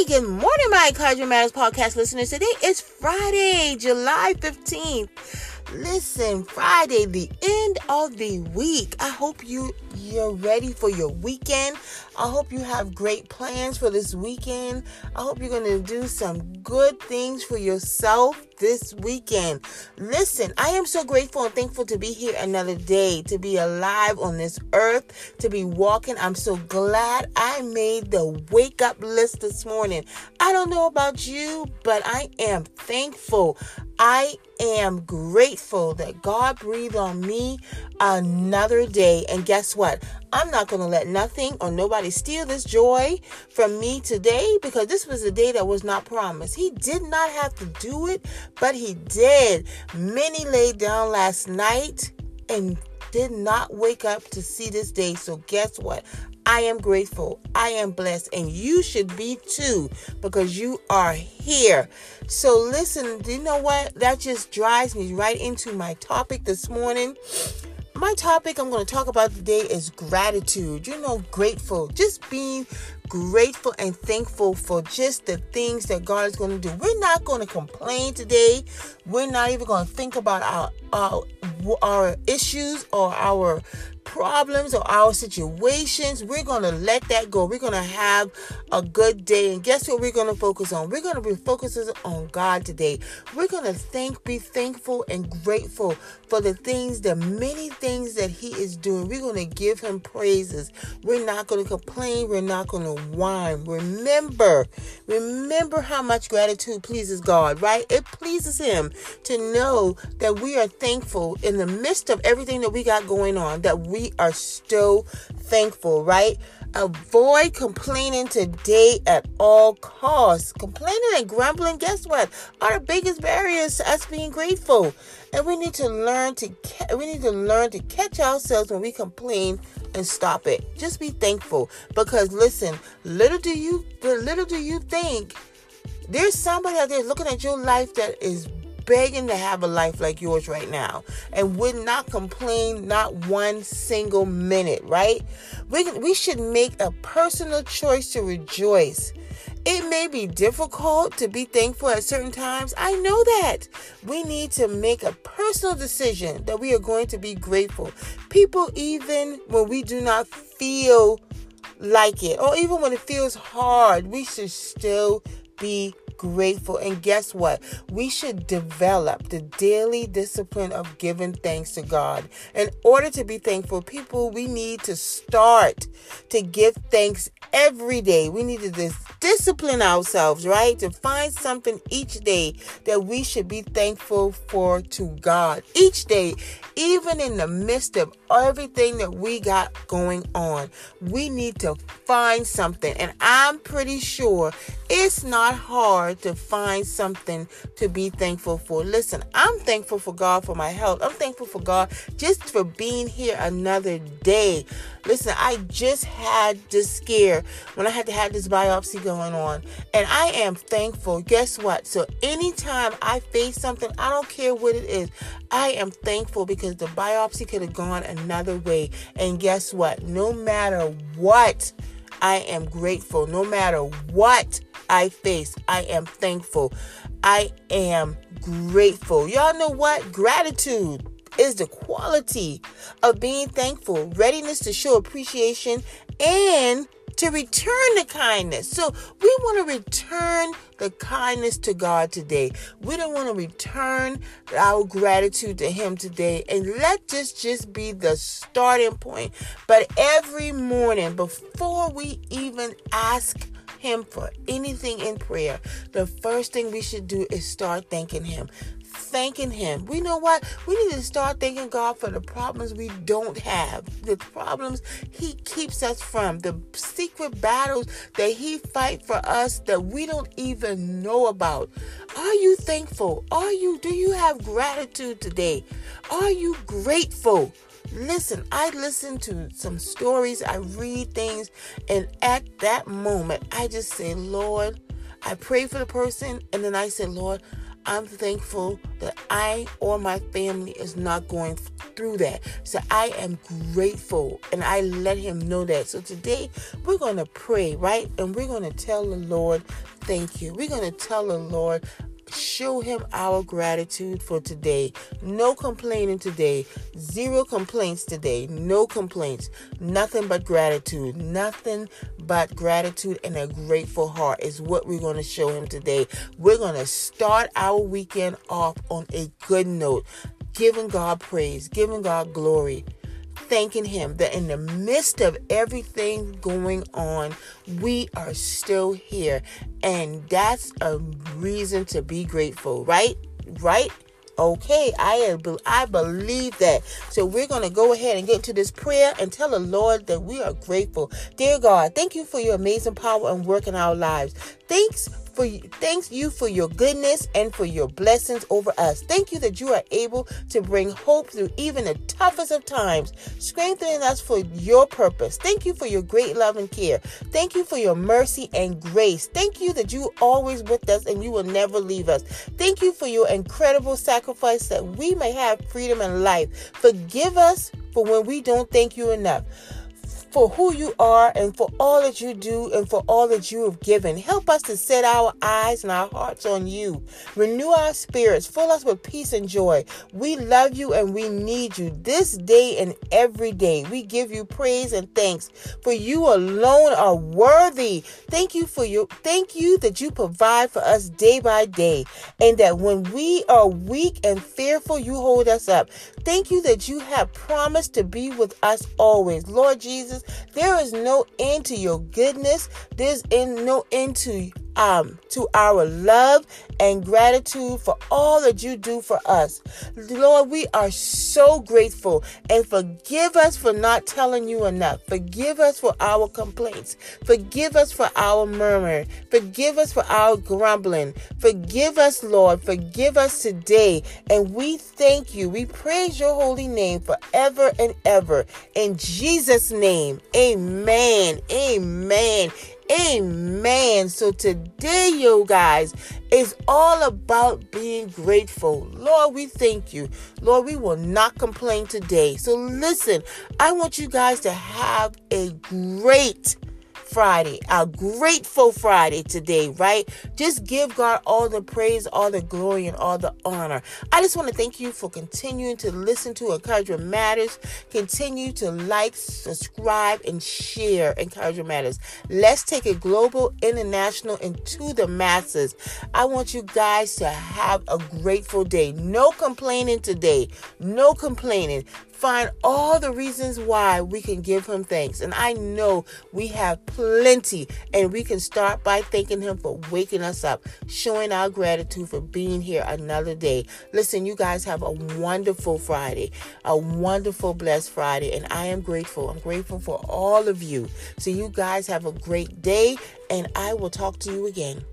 Hey, good morning, my Encouragement Matters podcast listeners. Today is Friday, July 15th. Listen, Friday, the end of the week. I hope you you're ready for your weekend. I hope you have great plans for this weekend. I hope you're going to do some good things for yourself this weekend. Listen, I am so grateful and thankful to be here another day, to be alive on this earth, to be walking. I'm so glad I made the wake up list this morning. I don't know about you, but I am thankful. I am grateful that God breathed on me another day. And guess what? I'm not going to let nothing or nobody steal this joy from me today because this was a day that was not promised. He did not have to do it, but He did. Many laid down last night and did not wake up to see this day. So, guess what? I am grateful. I am blessed. And you should be too because you are here. So, listen, do you know what? That just drives me right into my topic this morning. My topic I'm going to talk about today is gratitude. You know, grateful. Just being grateful and thankful for just the things that God is going to do. We're not going to complain today. We're not even going to think about our our, our issues or our problems or our situations, we're going to let that go. We're going to have a good day. And guess what we're going to focus on? We're going to be focusing on God today. We're going to thank, be thankful and grateful for the things, the many things that He is doing. We're going to give Him praises. We're not going to complain. We're not going to whine. Remember, remember how much gratitude pleases God, right? It pleases Him to know that we are thankful in the midst of everything that we got going on, that we are still thankful, right? Avoid complaining today at all costs. Complaining and grumbling, guess what? Are the biggest barriers to us being grateful. And we need to learn to we need to learn to catch ourselves when we complain and stop it. Just be thankful because listen, little do you little do you think there's somebody out there looking at your life that is begging to have a life like yours right now and would not complain not one single minute, right? We, we should make a personal choice to rejoice. It may be difficult to be thankful at certain times. I know that. We need to make a personal decision that we are going to be grateful. People, even when we do not feel like it, or even when it feels hard, we should still be grateful. And guess what? We should develop the daily discipline of giving thanks to God. In order to be thankful, people, we need to start to give thanks every day. We need to discipline ourselves, right? To find something each day that we should be thankful for to God. Each day, even in the midst of everything that we got going on, we need to find something. And I'm pretty sure it's not hard to find something to be thankful for. Listen, I'm thankful for God for my health. I'm thankful for God just for being here another day. Listen, I just had this scare when I had to have this biopsy going on, and I am thankful. Guess what? So, anytime I face something, I don't care what it is, I am thankful because the biopsy could have gone another way. And guess what? No matter what, I am grateful. No matter what I face, I am thankful. I am grateful. Y'all know what? Gratitude is the quality of being thankful, readiness to show appreciation, and to return the kindness. So we want to return the kindness to God today. We don't want to return our gratitude to Him today. And let this just be the starting point. But every morning, before we even ask him for anything in prayer, the first thing we should do is start thanking Him thanking Him. We know what? We need to start thanking God for the problems we don't have, the problems He keeps us from, the secret battles that He fight for us that we don't even know about. Are you thankful? Are you? Do you have gratitude today? Are you grateful? Listen, I listen to some stories, I read things, and at that moment, I just say, Lord, I pray for the person, and then I say, Lord, I'm thankful that I or my family is not going through that. So I am grateful and I let him know that. So today we're going to pray, right? And we're going to tell the Lord, thank you. We're going to tell the Lord, show him our gratitude for today. No complaining today. Zero complaints today. No complaints. Nothing but gratitude. Nothing but gratitude and a grateful heart is what we're going to show him today. We're going to start our weekend off on a good note, giving God praise, giving God glory thanking Him that in the midst of everything going on, we are still here. And that's a reason to be grateful, right? Right? Okay, I I believe that. So we're going to go ahead and get into this prayer and tell the Lord that we are grateful. Dear God, thank you for your amazing power and work in our lives. Thanks for thanks you for your goodness and for your blessings over us. Thank you that you are able to bring hope through even the toughest of times, strengthening us for your purpose. Thank you for your great love and care. Thank you for your mercy and grace. Thank you that you are always with us and you will never leave us. Thank you for your incredible sacrifice that we may have freedom and life. Forgive us for when we don't thank you enough for who you are and for all that you do and for all that you have given. Help us to set our eyes and our hearts on you. Renew our spirits. Fill us with peace and joy. We love you and we need you this day and every day. We give you praise and thanks for you alone are worthy. Thank you for your thank you that you provide for us day by day and that when we are weak and fearful you hold us up. Thank you that you have promised to be with us always. Lord Jesus, there is no end to your goodness. There's no end to um, to our love and gratitude for all that you do for us. Lord, we are so grateful and forgive us for not telling you enough. Forgive us for our complaints. Forgive us for our murmuring. Forgive us for our grumbling. Forgive us, Lord. Forgive us today. And we thank you. We praise your holy name forever and ever. In Jesus' name, amen. Amen. Amen. So today, you guys, it's all about being grateful. Lord, we thank you. Lord, we will not complain today. So listen, I want you guys to have a great Friday, a grateful Friday today, right? Just give God all the praise, all the glory, and all the honor. I just want to thank you for continuing to listen to Encouragement Matters. Continue to like, subscribe, and share Encouragement Matters. Let's take it global, international, and to the masses. I want you guys to have a grateful day. No complaining today. No complaining find all the reasons why we can give him thanks. And I know we have plenty, and we can start by thanking him for waking us up, showing our gratitude for being here another day. Listen, you guys have a wonderful Friday, a wonderful, blessed Friday, and I am grateful. I'm grateful for all of you. So, you guys have a great day, and I will talk to you again.